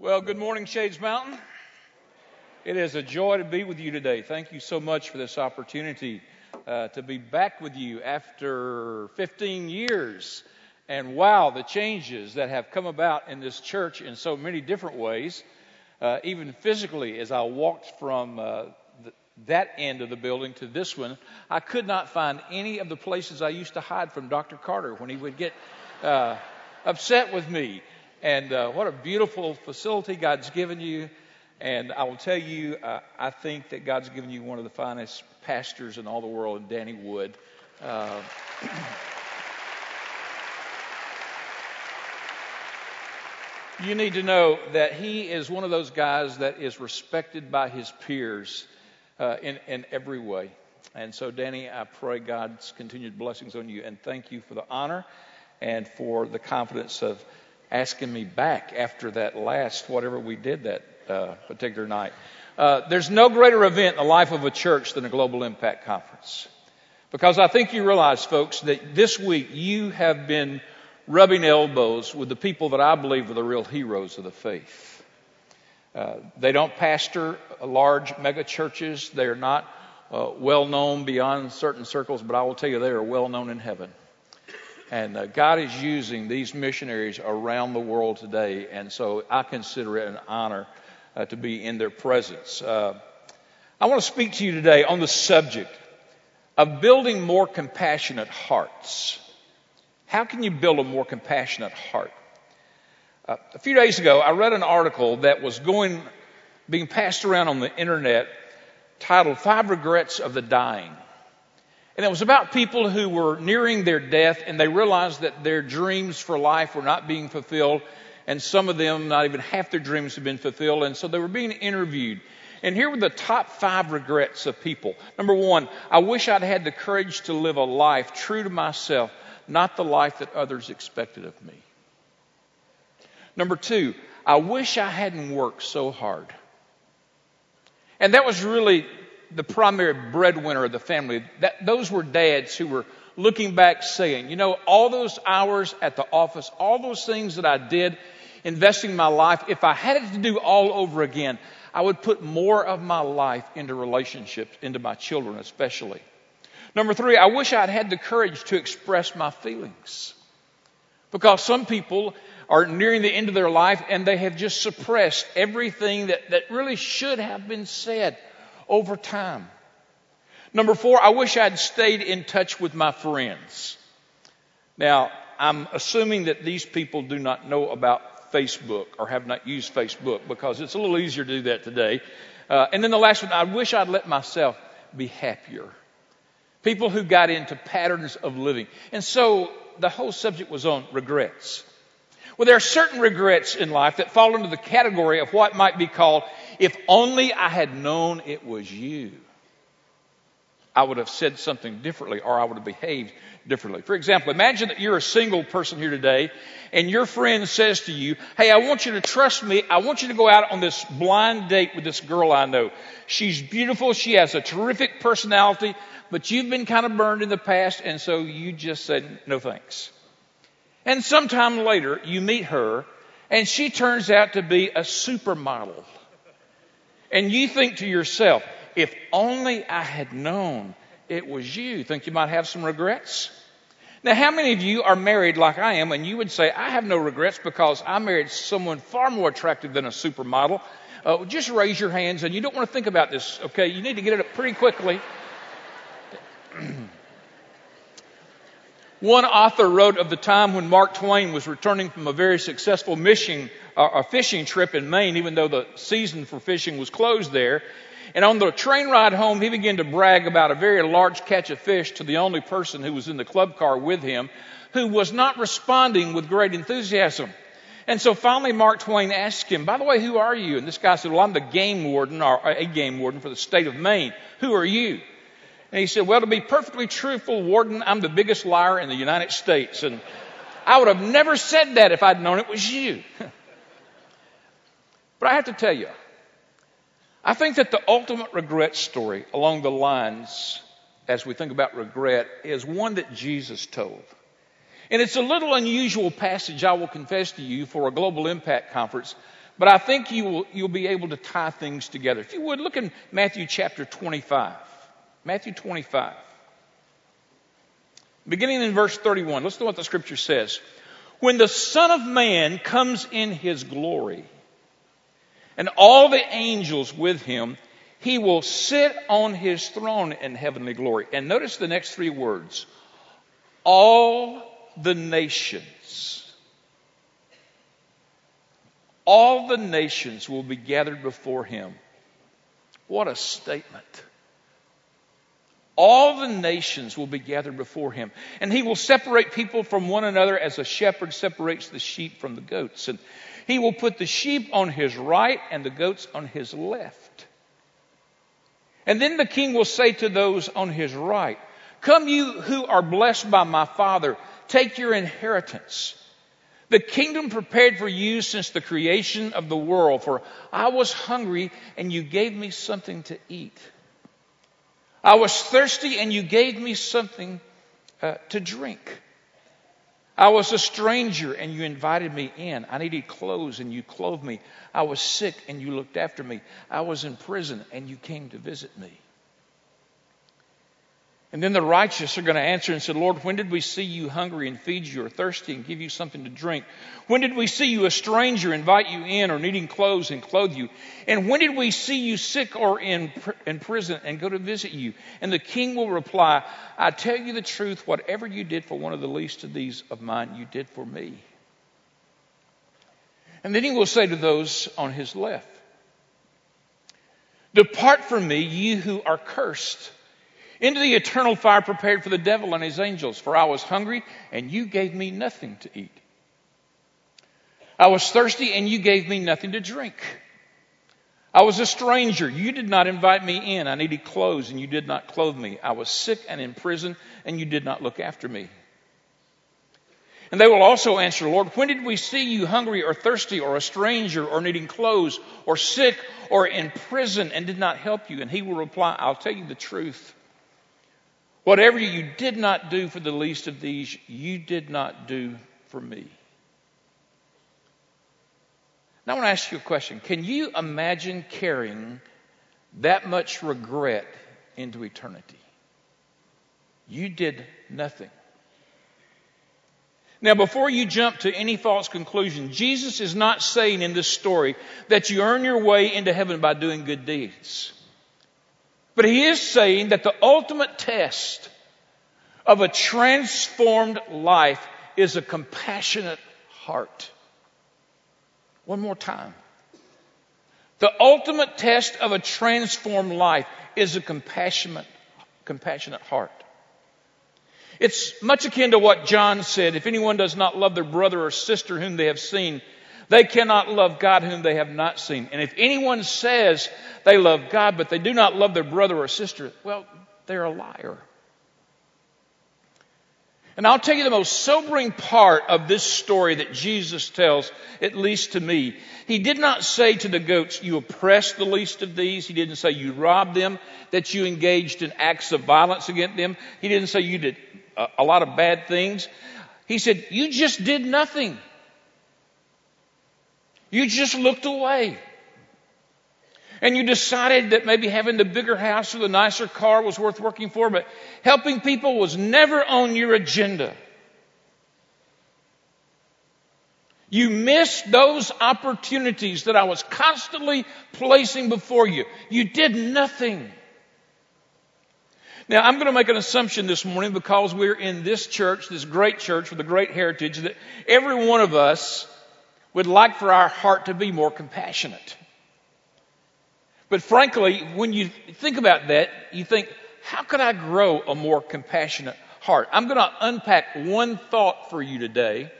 Well, good morning, Shades Mountain. It is a joy to be with you today. Thank you so much for this opportunity uh, to be back with you after 15 years. And wow, the changes that have come about in this church in so many different ways. Uh, even physically, as I walked from uh, that end of the building to this one, I could not find any of the places I used to hide from Dr. Carter when he would get uh, upset with me. And uh, what a beautiful facility God's given you. And I will tell you, uh, I think that God's given you one of the finest pastors in all the world, Danny Wood. Uh, you need to know that he is one of those guys that is respected by his peers uh, in, in every way. And so, Danny, I pray God's continued blessings on you and thank you for the honor and for the confidence of asking me back after that last whatever we did that uh, particular night. Uh, there's no greater event in the life of a church than a global impact conference. Because I think you realize, folks, that this week you have been rubbing elbows with the people that I believe are the real heroes of the faith. Uh, they don't pastor large mega churches. They are not uh, well known beyond certain circles, but I will tell you they are well known in heaven. And uh, God is using these missionaries around the world today, and so I consider it an honor uh, to be in their presence. Uh, I want to speak to you today on the subject of building more compassionate hearts. How can you build a more compassionate heart? Uh, a few days ago, I read an article that was going, being passed around on the internet titled Five Regrets of the Dying. And it was about people who were nearing their death and they realized that their dreams for life were not being fulfilled. And some of them, not even half their dreams had been fulfilled. And so they were being interviewed. And here were the top five regrets of people. Number one, I wish I'd had the courage to live a life true to myself, not the life that others expected of me. Number two, I wish I hadn't worked so hard. And that was really the primary breadwinner of the family. That, those were dads who were looking back saying, you know, all those hours at the office, all those things that I did, investing my life, if I had it to do all over again, I would put more of my life into relationships, into my children especially. Number three, I wish I'd had the courage to express my feelings. Because some people are nearing the end of their life and they have just suppressed everything that, that really should have been said over time. Number four, I wish I'd stayed in touch with my friends. Now, I'm assuming that these people do not know about Facebook or have not used Facebook because it's a little easier to do that today. Uh, and then the last one, I wish I'd let myself be happier. People who got into patterns of living. And so the whole subject was on regrets. Well, there are certain regrets in life that fall into the category of what might be called if only I had known it was you, I would have said something differently or I would have behaved differently. For example, imagine that you're a single person here today and your friend says to you, Hey, I want you to trust me. I want you to go out on this blind date with this girl I know. She's beautiful. She has a terrific personality, but you've been kind of burned in the past. And so you just said, no thanks. And sometime later you meet her and she turns out to be a supermodel. And you think to yourself, if only I had known it was you. Think you might have some regrets? Now, how many of you are married like I am and you would say, I have no regrets because I married someone far more attractive than a supermodel? Uh, just raise your hands and you don't want to think about this, okay? You need to get it up pretty quickly. One author wrote of the time when Mark Twain was returning from a very successful mission, a fishing trip in Maine, even though the season for fishing was closed there. And on the train ride home, he began to brag about a very large catch of fish to the only person who was in the club car with him, who was not responding with great enthusiasm. And so finally, Mark Twain asked him, by the way, who are you? And this guy said, well, I'm the game warden, or a game warden for the state of Maine. Who are you? And he said, Well, to be perfectly truthful, Warden, I'm the biggest liar in the United States. And I would have never said that if I'd known it was you. but I have to tell you, I think that the ultimate regret story along the lines, as we think about regret, is one that Jesus told. And it's a little unusual passage, I will confess to you, for a global impact conference, but I think you will, you'll be able to tie things together. If you would, look in Matthew chapter 25. Matthew 25. Beginning in verse 31, listen to what the scripture says. When the Son of Man comes in his glory, and all the angels with him, he will sit on his throne in heavenly glory. And notice the next three words all the nations. All the nations will be gathered before him. What a statement. All the nations will be gathered before him. And he will separate people from one another as a shepherd separates the sheep from the goats. And he will put the sheep on his right and the goats on his left. And then the king will say to those on his right, Come, you who are blessed by my Father, take your inheritance. The kingdom prepared for you since the creation of the world. For I was hungry, and you gave me something to eat. I was thirsty, and you gave me something uh, to drink. I was a stranger, and you invited me in. I needed clothes, and you clothed me. I was sick, and you looked after me. I was in prison, and you came to visit me. And then the righteous are going to answer and say, Lord, when did we see you hungry and feed you, or thirsty and give you something to drink? When did we see you a stranger, invite you in, or needing clothes and clothe you? And when did we see you sick or in, in prison and go to visit you? And the king will reply, I tell you the truth, whatever you did for one of the least of these of mine, you did for me. And then he will say to those on his left, Depart from me, you who are cursed into the eternal fire prepared for the devil and his angels. For I was hungry, and you gave me nothing to eat. I was thirsty, and you gave me nothing to drink. I was a stranger. You did not invite me in. I needed clothes, and you did not clothe me. I was sick and in prison, and you did not look after me. And they will also answer, Lord, when did we see you hungry or thirsty or a stranger or needing clothes or sick or in prison and did not help you? And he will reply, I'll tell you the truth. Whatever you did not do for the least of these, you did not do for me. Now I want to ask you a question. Can you imagine carrying that much regret into eternity? You did nothing. Now, before you jump to any false conclusion, Jesus is not saying in this story that you earn your way into heaven by doing good deeds. But he is saying that the ultimate test of a transformed life is a compassionate heart. One more time. The ultimate test of a transformed life is a compassionate, compassionate heart. It's much akin to what John said. If anyone does not love their brother or sister whom they have seen, they cannot love God whom they have not seen. And if anyone says they love God, but they do not love their brother or sister, well, they're a liar. And I'll tell you the most sobering part of this story that Jesus tells, at least to me. He did not say to the goats, You oppressed the least of these. He didn't say you robbed them, that you engaged in acts of violence against them. He didn't say you did a, a lot of bad things. He said, You just did nothing. You just looked away. And you decided that maybe having the bigger house or the nicer car was worth working for, but helping people was never on your agenda. You missed those opportunities that I was constantly placing before you. You did nothing. Now, I'm going to make an assumption this morning because we're in this church, this great church with a great heritage, that every one of us would like for our heart to be more compassionate. But frankly, when you think about that, you think, how can I grow a more compassionate heart? I'm going to unpack one thought for you today.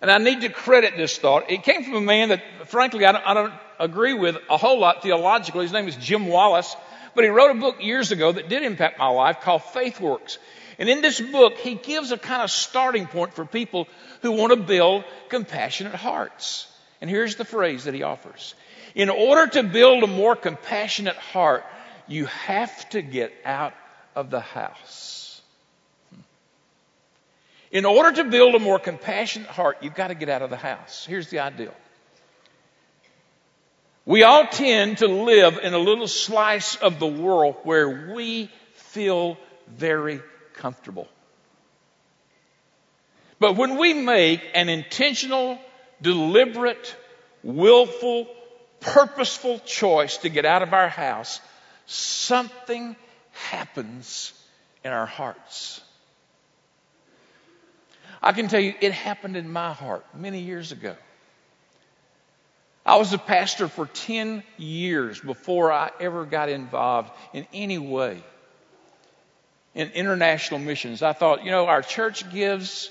And I need to credit this thought. It came from a man that, frankly, I don't, I don't agree with a whole lot theologically. His name is Jim Wallis. But he wrote a book years ago that did impact my life called Faith Works. And in this book, he gives a kind of starting point for people who want to build compassionate hearts. And here's the phrase that he offers. In order to build a more compassionate heart, you have to get out of the house. In order to build a more compassionate heart, you've got to get out of the house. Here's the ideal. We all tend to live in a little slice of the world where we feel very comfortable. But when we make an intentional, deliberate, willful, purposeful choice to get out of our house, something happens in our hearts. I can tell you, it happened in my heart many years ago. I was a pastor for 10 years before I ever got involved in any way in international missions. I thought, you know, our church gives.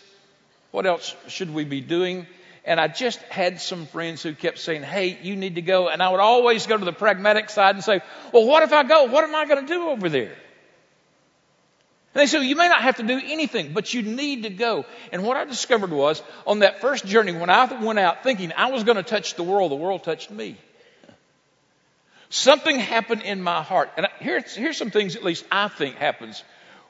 What else should we be doing? And I just had some friends who kept saying, hey, you need to go. And I would always go to the pragmatic side and say, well, what if I go? What am I going to do over there? And they said, you may not have to do anything, but you need to go. And what I discovered was on that first journey, when I went out thinking I was going to touch the world, the world touched me. Something happened in my heart. And here's, here's some things at least I think happens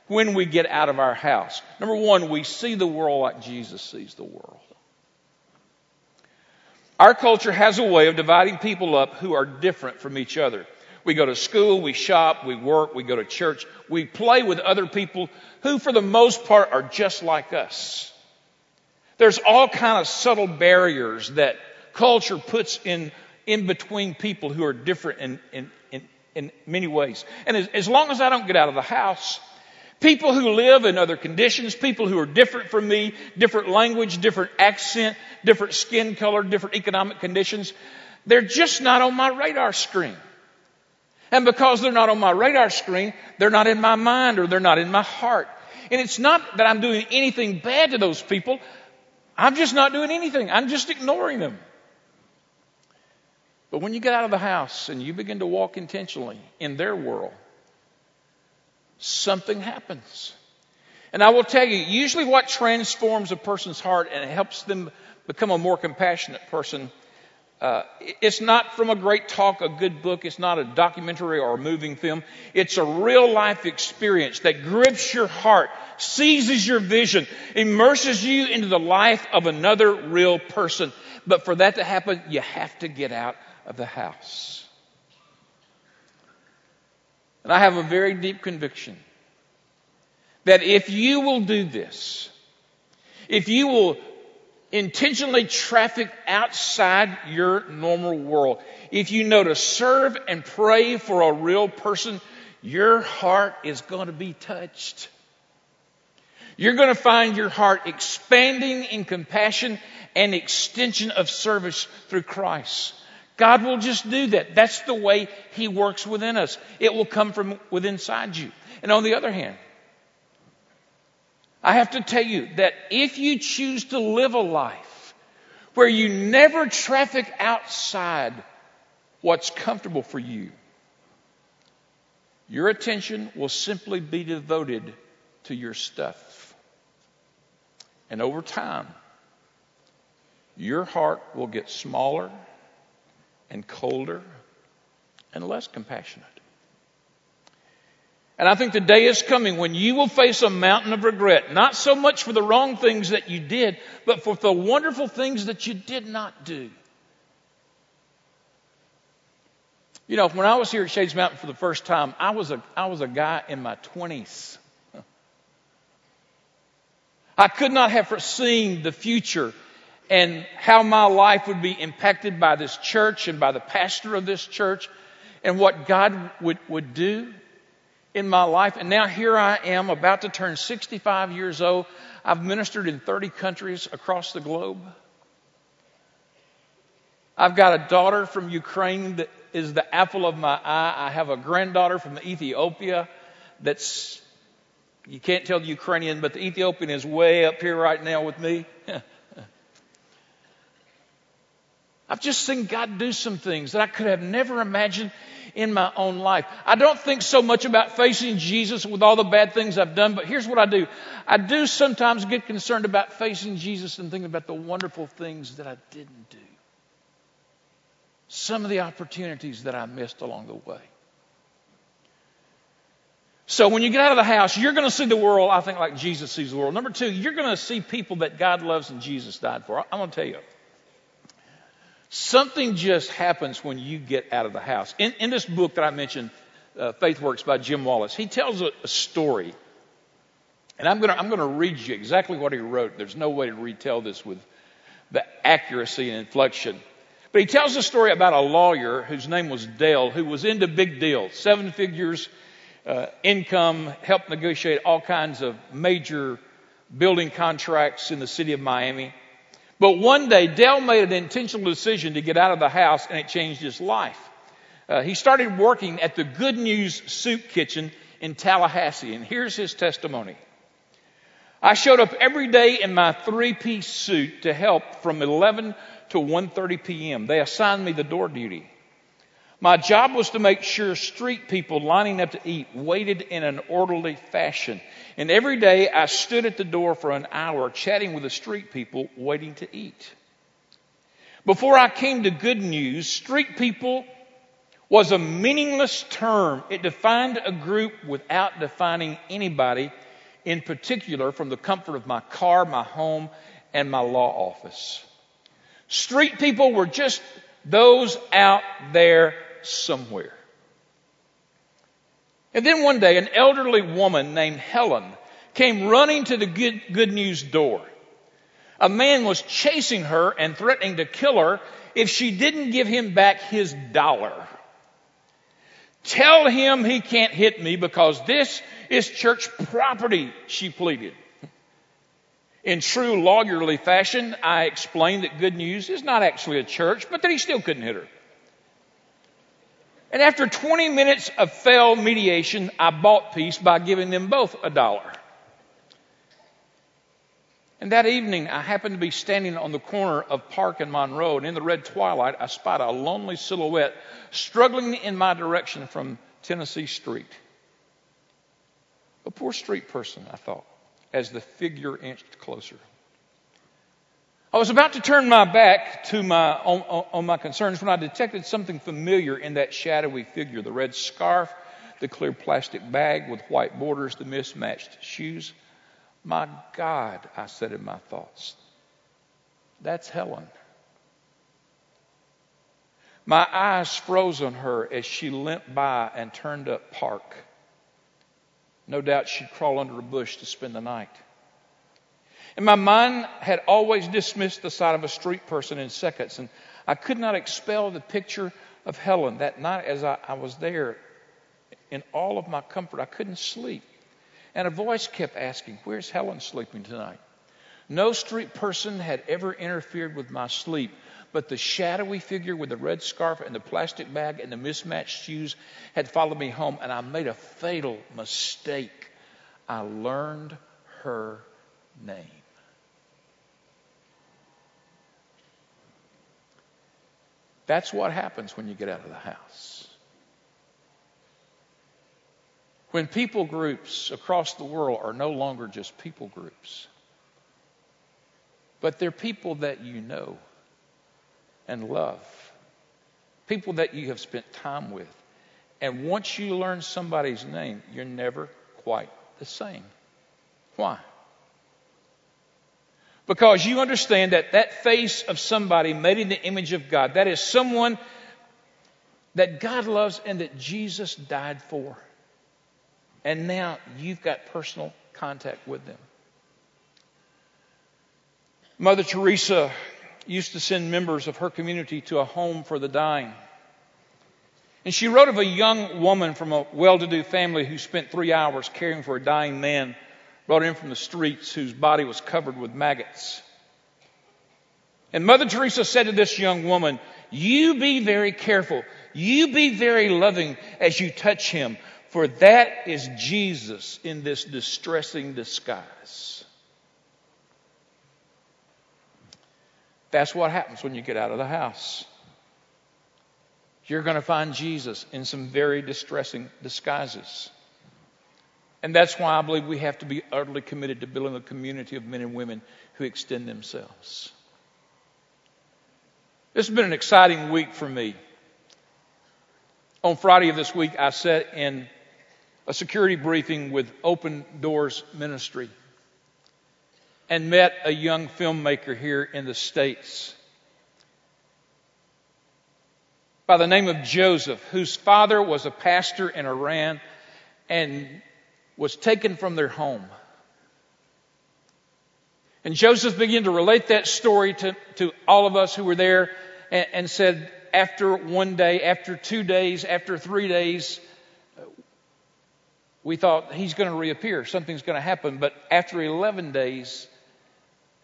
when we get out of our house. Number one, we see the world like Jesus sees the world. Our culture has a way of dividing people up who are different from each other. We go to school, we shop, we work, we go to church. We play with other people who, for the most part, are just like us. There's all kind of subtle barriers that culture puts in, in between people who are different in, in, in, in many ways. And as, as long as I don't get out of the house, people who live in other conditions, people who are different from me, different language, different accent, different skin color, different economic conditions, they're just not on my radar screen. And because they're not on my radar screen, they're not in my mind or they're not in my heart. And it's not that I'm doing anything bad to those people. I'm just not doing anything. I'm just ignoring them. But when you get out of the house and you begin to walk intentionally in their world, something happens. And I will tell you, usually what transforms a person's heart and helps them become a more compassionate person uh, it's not from a great talk, a good book. It's not a documentary or a moving film. It's a real life experience that grips your heart, seizes your vision, immerses you into the life of another real person. But for that to happen, you have to get out of the house. And I have a very deep conviction that if you will do this, if you will intentionally traffic outside your normal world. If you know to serve and pray for a real person, your heart is going to be touched. You're going to find your heart expanding in compassion and extension of service through Christ. God will just do that. That's the way He works within us. It will come from within inside you. And on the other hand, I have to tell you that if you choose to live a life where you never traffic outside what's comfortable for you, your attention will simply be devoted to your stuff. And over time, your heart will get smaller and colder and less compassionate. And I think the day is coming when you will face a mountain of regret, not so much for the wrong things that you did, but for the wonderful things that you did not do. You know, when I was here at Shades Mountain for the first time, I was a, I was a guy in my 20s. I could not have foreseen the future and how my life would be impacted by this church and by the pastor of this church and what God would, would do in my life. And now here I am about to turn 65 years old. I've ministered in 30 countries across the globe. I've got a daughter from Ukraine that is the apple of my eye. I have a granddaughter from Ethiopia that's, you can't tell the Ukrainian, but the Ethiopian is way up here right now with me. I've just seen God do some things that I could have never imagined in my own life. I don't think so much about facing Jesus with all the bad things I've done, but here's what I do. I do sometimes get concerned about facing Jesus and thinking about the wonderful things that I didn't do. Some of the opportunities that I missed along the way. So when you get out of the house, you're going to see the world, I think, like Jesus sees the world. Number two, you're going to see people that God loves and Jesus died for. I'm going to tell you. Something just happens when you get out of the house. In, in this book that I mentioned, uh, Faith Works by Jim Wallis, he tells a, a story. And I'm going to read you exactly what he wrote. There's no way to retell this with the accuracy and inflection. But he tells a story about a lawyer whose name was Dale, who was into big deals, seven figures uh, income, helped negotiate all kinds of major building contracts in the city of Miami. But one day, Dell made an intentional decision to get out of the house, and it changed his life. Uh, he started working at the Good News Soup Kitchen in Tallahassee, and here's his testimony. I showed up every day in my three-piece suit to help from 11 to 1:30 p.m. They assigned me the door duty. My job was to make sure street people lining up to eat waited in an orderly fashion. And every day I stood at the door for an hour chatting with the street people waiting to eat. Before I came to good news, street people was a meaningless term. It defined a group without defining anybody in particular from the comfort of my car, my home, and my law office. Street people were just those out there somewhere. And then one day, an elderly woman named Helen came running to the good, good news door. A man was chasing her and threatening to kill her if she didn't give him back his dollar. Tell him he can't hit me because this is church property, she pleaded. In true lawyerly fashion, I explained that Good News is not actually a church, but that he still couldn't hit her. And after 20 minutes of failed mediation, I bought peace by giving them both a dollar. And that evening, I happened to be standing on the corner of Park and Monroe, and in the red twilight, I spied a lonely silhouette struggling in my direction from Tennessee Street. A poor street person, I thought as the figure inched closer. I was about to turn my back to my, on, on, my concerns when I detected something familiar in that shadowy figure the red scarf, the clear plastic bag with white borders, the mismatched shoes. My God, I said in my thoughts, that's Helen. My eyes froze on her as she limped by and turned up Park. No doubt she'd crawl under a bush to spend the night. And my mind had always dismissed the sight of a street person in seconds, and I could not expel the picture of Helen that night as I, I was there in all of my comfort. I couldn't sleep. And a voice kept asking, Where's Helen sleeping tonight? No street person had ever interfered with my sleep, but the shadowy figure with the red scarf and the plastic bag and the mismatched shoes had followed me home, and I made a fatal mistake. I learned her name. That's what happens when you get out of the house. When people groups across the world are no longer just people groups, but they're people that you know and love, people that you have spent time with. And once you learn somebody's name, you're never quite the same. Why? Because you understand that that face of somebody made in the image of God, that is someone that God loves and that Jesus died for. And now you've got personal contact with them. Mother Teresa used to send members of her community to a home for the dying. And she wrote of a young woman from a well to do family who spent three hours caring for a dying man brought in from the streets whose body was covered with maggots. And Mother Teresa said to this young woman, You be very careful. You be very loving as you touch him, for that is Jesus in this distressing disguise. That's what happens when you get out of the house. You're going to find Jesus in some very distressing disguises. And that's why I believe we have to be utterly committed to building a community of men and women who extend themselves. This has been an exciting week for me. On Friday of this week, I sat in a security briefing with Open Doors Ministry and met a young filmmaker here in the States. by the name of Joseph, whose father was a pastor in Iran and was taken from their home. And Joseph began to relate that story to, to all of us who were there and, and said, after one day, after two days, after three days, we thought he's going to reappear. Something's going to happen. But after 11 days,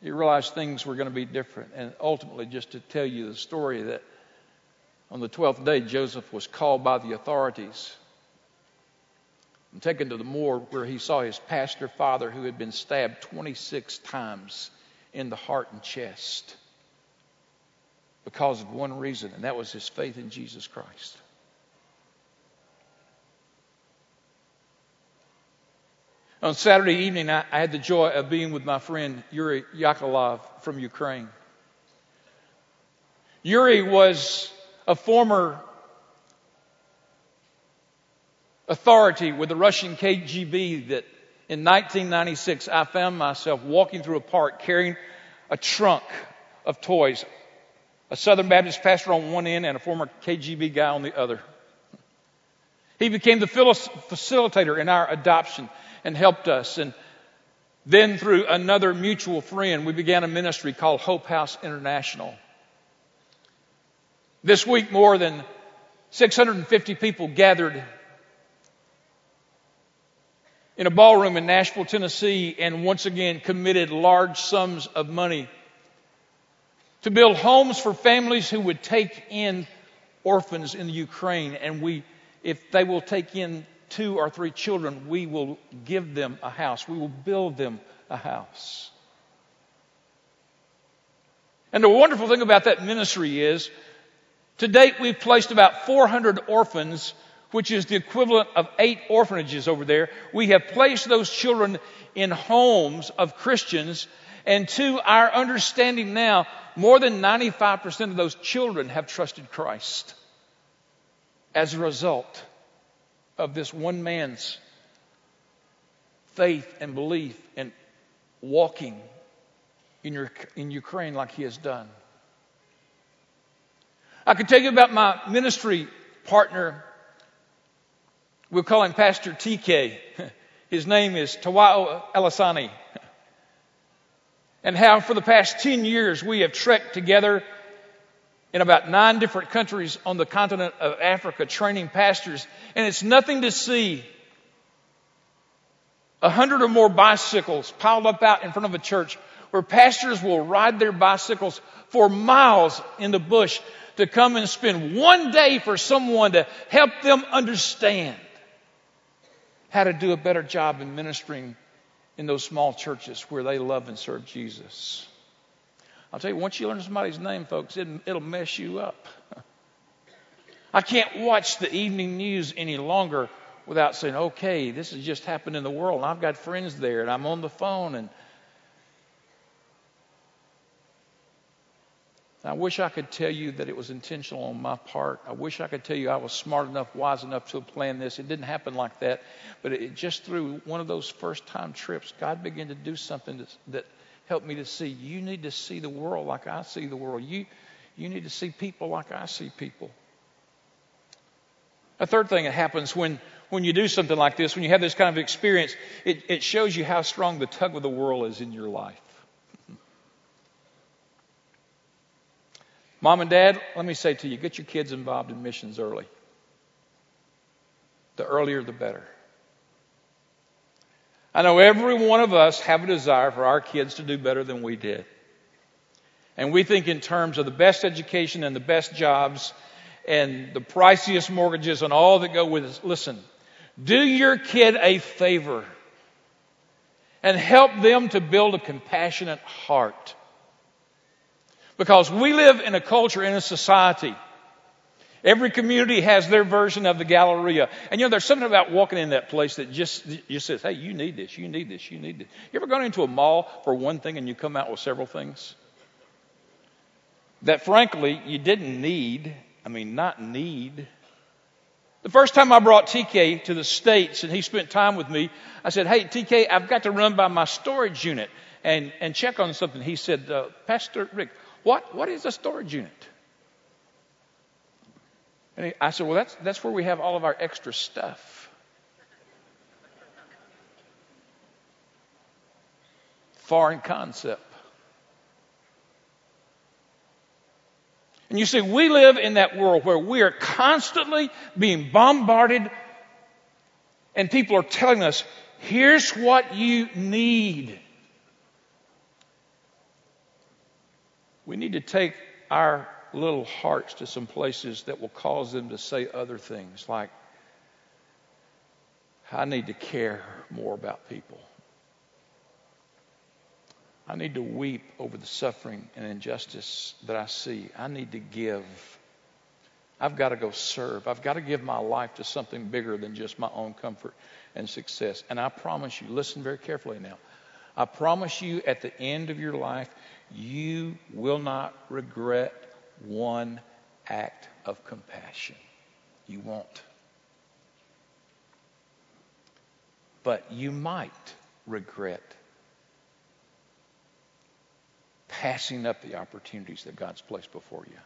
you realized things were going to be different. And ultimately, just to tell you the story, that on the 12th day, Joseph was called by the authorities and taken to the morgue where he saw his pastor father who had been stabbed 26 times in the heart and chest because of one reason, and that was his faith in Jesus Christ. On Saturday evening, I, I had the joy of being with my friend Yuri Yakovlev from Ukraine. Yuri was a former authority with the Russian KGB that in 1996 I found myself walking through a park carrying a trunk of toys. A Southern Baptist pastor on one end and a former KGB guy on the other. He became the facilitator in our adoption and helped us. And then through another mutual friend, we began a ministry called Hope House International. This week, more than 650 people gathered in a ballroom in Nashville, Tennessee, and once again committed large sums of money to build homes for families who would take in orphans in the Ukraine. And we, if they will take in two or three children, we will give them a house. We will build them a house. And the wonderful thing about that ministry is, to date, we've placed about 400 orphans, which is the equivalent of eight orphanages over there. We have placed those children in homes of Christians, and to our understanding now, more than 95% of those children have trusted Christ as a result of this one man's faith and belief and walking in, your, in Ukraine like he has done. I could tell you about my ministry partner. We'll call him Pastor TK. His name is Tawao Elisani. And how for the past 10 years we have trekked together in about nine different countries on the continent of Africa training pastors. And it's nothing to see a hundred or more bicycles piled up out in front of a church where pastors will ride their bicycles for miles in the bush to come and spend one day for someone to help them understand how to do a better job in ministering in those small churches where they love and serve Jesus. I'll tell you, once you learn somebody's name, folks, it, it'll mess you up. I can't watch the evening news any longer without saying, okay, this has just happened in the world, and I've got friends there, and I'm on the phone, and I wish I could tell you that it was intentional on my part. I wish I could tell you I was smart enough, wise enough to plan this. It didn't happen like that. But it, just through one of those first time trips, God began to do something that, that helped me to see you need to see the world like I see the world. You, you need to see people like I see people. A third thing that happens when, when you do something like this, when you have this kind of experience, it, it shows you how strong the tug of the world is in your life. Mom and dad, let me say to you, get your kids involved in missions early. The earlier, the better. I know every one of us have a desire for our kids to do better than we did. And we think in terms of the best education and the best jobs and the priciest mortgages and all that go with it. Listen, do your kid a favor and help them to build a compassionate heart. Because we live in a culture, in a society. Every community has their version of the Galleria. And you know, there's something about walking in that place that just, just says, hey, you need this, you need this, you need this. You ever gone into a mall for one thing and you come out with several things? That frankly, you didn't need. I mean, not need. The first time I brought TK to the States and he spent time with me, I said, hey, TK, I've got to run by my storage unit and, and check on something. He said, uh, Pastor Rick, what, what is a storage unit? And I said, Well, that's, that's where we have all of our extra stuff. Foreign concept. And you see, we live in that world where we are constantly being bombarded, and people are telling us, here's what you need. We need to take our little hearts to some places that will cause them to say other things like, I need to care more about people. I need to weep over the suffering and injustice that I see. I need to give. I've got to go serve. I've got to give my life to something bigger than just my own comfort and success. And I promise you, listen very carefully now. I promise you at the end of your life, you will not regret one act of compassion. You won't. But you might regret passing up the opportunities that God's placed before you.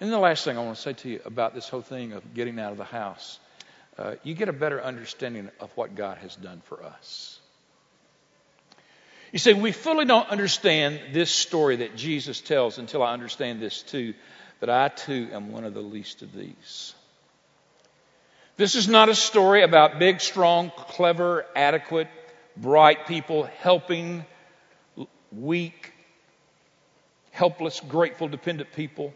And the last thing I want to say to you about this whole thing of getting out of the house, uh, you get a better understanding of what God has done for us. You see, we fully don't understand this story that Jesus tells until I understand this too, that I too am one of the least of these. This is not a story about big, strong, clever, adequate, bright people helping weak, helpless, grateful, dependent people.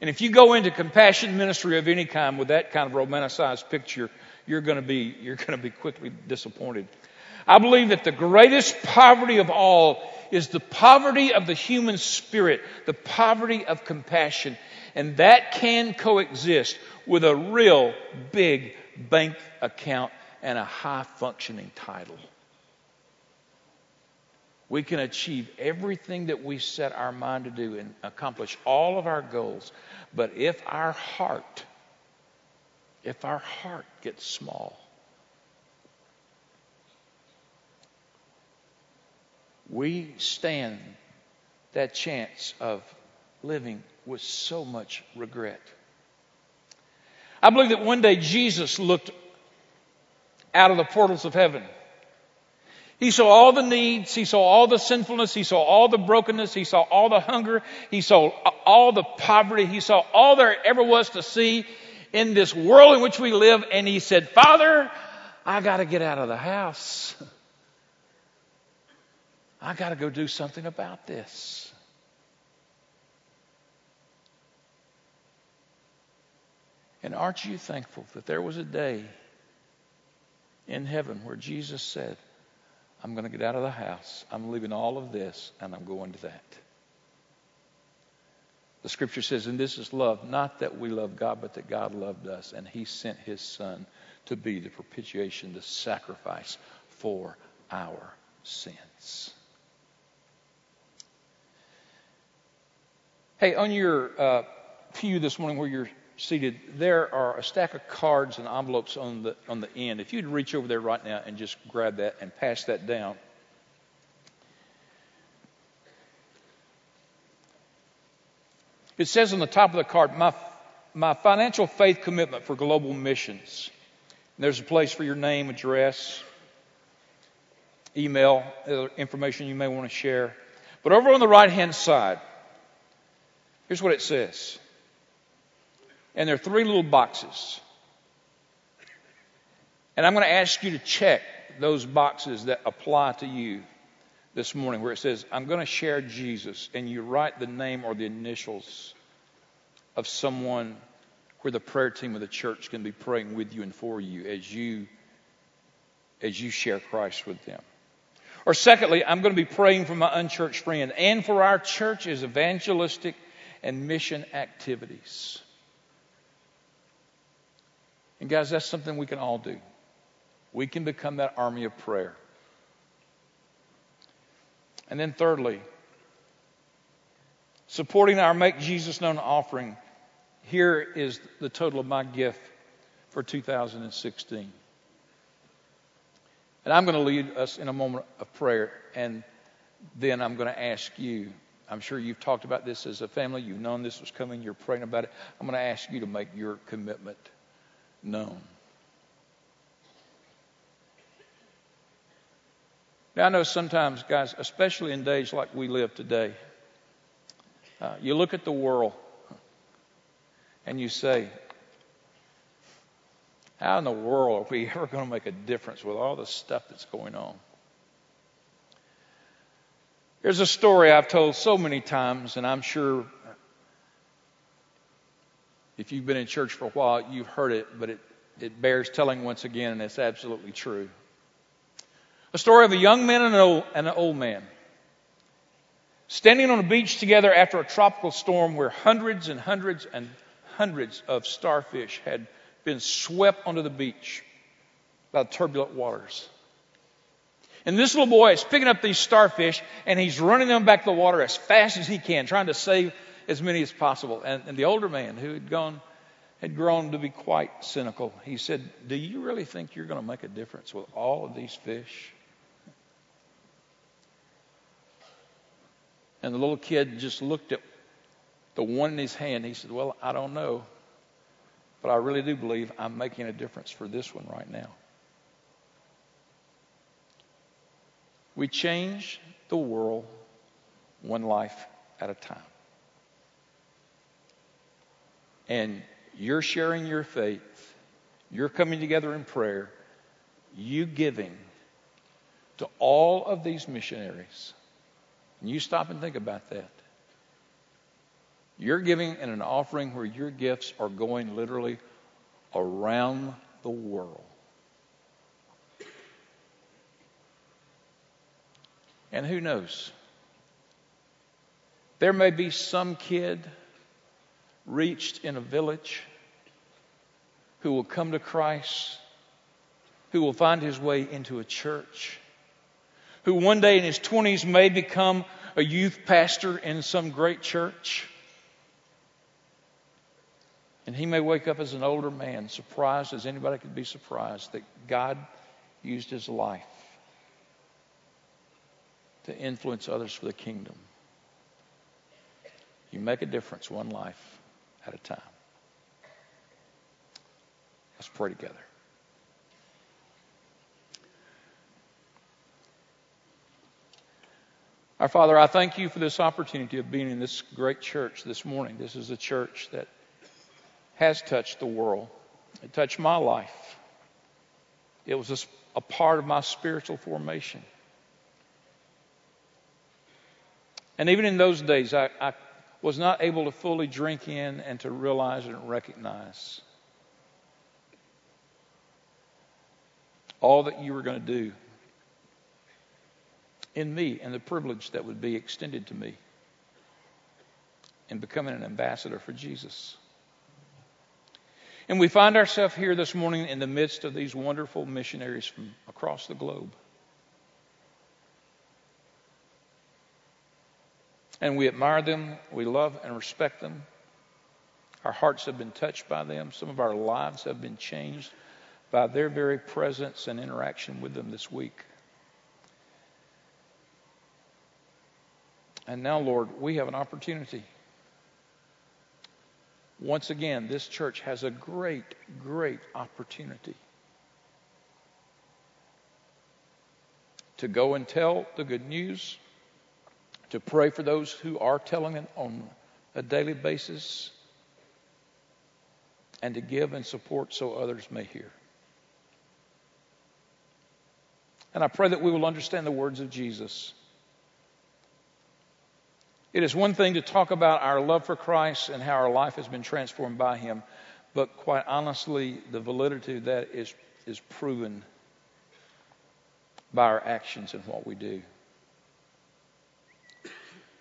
And if you go into compassion ministry of any kind with that kind of romanticized picture, you're going to be, you're going to be quickly disappointed. I believe that the greatest poverty of all is the poverty of the human spirit, the poverty of compassion. And that can coexist with a real big bank account and a high functioning title. We can achieve everything that we set our mind to do and accomplish all of our goals. But if our heart, if our heart gets small, we stand that chance of living with so much regret. I believe that one day Jesus looked out of the portals of heaven he saw all the needs. He saw all the sinfulness. He saw all the brokenness. He saw all the hunger. He saw all the poverty. He saw all there ever was to see in this world in which we live. And he said, Father, I got to get out of the house. I got to go do something about this. And aren't you thankful that there was a day in heaven where Jesus said, I'm going to get out of the house. I'm leaving all of this and I'm going to that. The scripture says, and this is love, not that we love God, but that God loved us and he sent his son to be the propitiation, the sacrifice for our sins. Hey, on your uh, pew this morning where you're seated, there are a stack of cards and envelopes on the, on the end. If you'd reach over there right now and just grab that and pass that down. It says on the top of the card, my, my financial faith commitment for global missions. And there's a place for your name, address, email, information you may want to share. But over on the right hand side, here's what it says and there are three little boxes. And I'm going to ask you to check those boxes that apply to you this morning where it says, I'm going to share Jesus, and you write the name or the initials of someone where the prayer team of the church can be praying with you and for you as you as you share Christ with them. Or secondly, I'm going to be praying for my unchurched friend and for our church's evangelistic and mission activities. And guys, that's something we can all do. We can become that army of prayer. And then, thirdly, supporting our Make Jesus Known offering. Here is the total of my gift for 2016. And I'm going to lead us in a moment of prayer, and then I'm going to ask you I'm sure you've talked about this as a family. You've known this was coming. You're praying about it. I'm going to ask you to make your commitment known. Now, I know sometimes, guys, especially in days like we live today, uh, you look at the world and you say, how in the world are we ever going to make a difference with all the stuff that's going on? There's a story I've told so many times, and I'm sure if you've been in church for a while, you've heard it, but it, it bears telling once again, and it's absolutely true. A story of a young man and an old, and an old man standing on a beach together after a tropical storm where hundreds and hundreds and hundreds of starfish had been swept onto the beach by the turbulent waters. And this little boy is picking up these starfish and he's running them back to the water as fast as he can, trying to save as many as possible. And, and the older man who had gone had grown to be quite cynical. He said, Do you really think you're going to make a difference with all of these fish? And the little kid just looked at the one in his hand. He said, Well, I don't know. But I really do believe I'm making a difference for this one right now. We change the world one life at a time. And you're sharing your faith, you're coming together in prayer, you giving to all of these missionaries. And you stop and think about that. You're giving in an offering where your gifts are going literally around the world. And who knows? There may be some kid reached in a village who will come to Christ, who will find his way into a church, who one day in his 20s may become a youth pastor in some great church and he may wake up as an older man, surprised as anybody could be surprised that God used his life to influence others for the kingdom. You make a difference one life at a time. Let's pray together. Our Father, I thank you for this opportunity of being in this great church this morning. This is a church that has touched the world. It touched my life. It was a, a part of my spiritual formation. And even in those days, I, I was not able to fully drink in and to realize and recognize all that you were going to do in me and the privilege that would be extended to me in becoming an ambassador for Jesus. And we find ourselves here this morning in the midst of these wonderful missionaries from across the globe. And we admire them, we love and respect them. Our hearts have been touched by them. Some of our lives have been changed by their very presence and interaction with them this week. And now, Lord, we have an opportunity once again, this church has a great, great opportunity to go and tell the good news, to pray for those who are telling it on a daily basis, and to give and support so others may hear. And I pray that we will understand the words of Jesus it is one thing to talk about our love for Christ and how our life has been transformed by Him, but quite honestly, the validity of that is, is proven by our actions and what we do.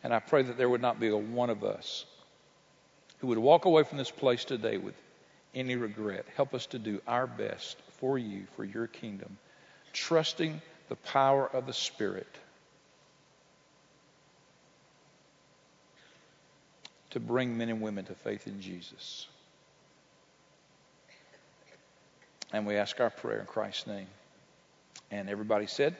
And I pray that there would not be a one of us who would walk away from this place today with any regret. Help us to do our best for you, for your kingdom, trusting the power of the Spirit to bring men and women to faith in Jesus. And we ask our prayer in Christ's name. And everybody said,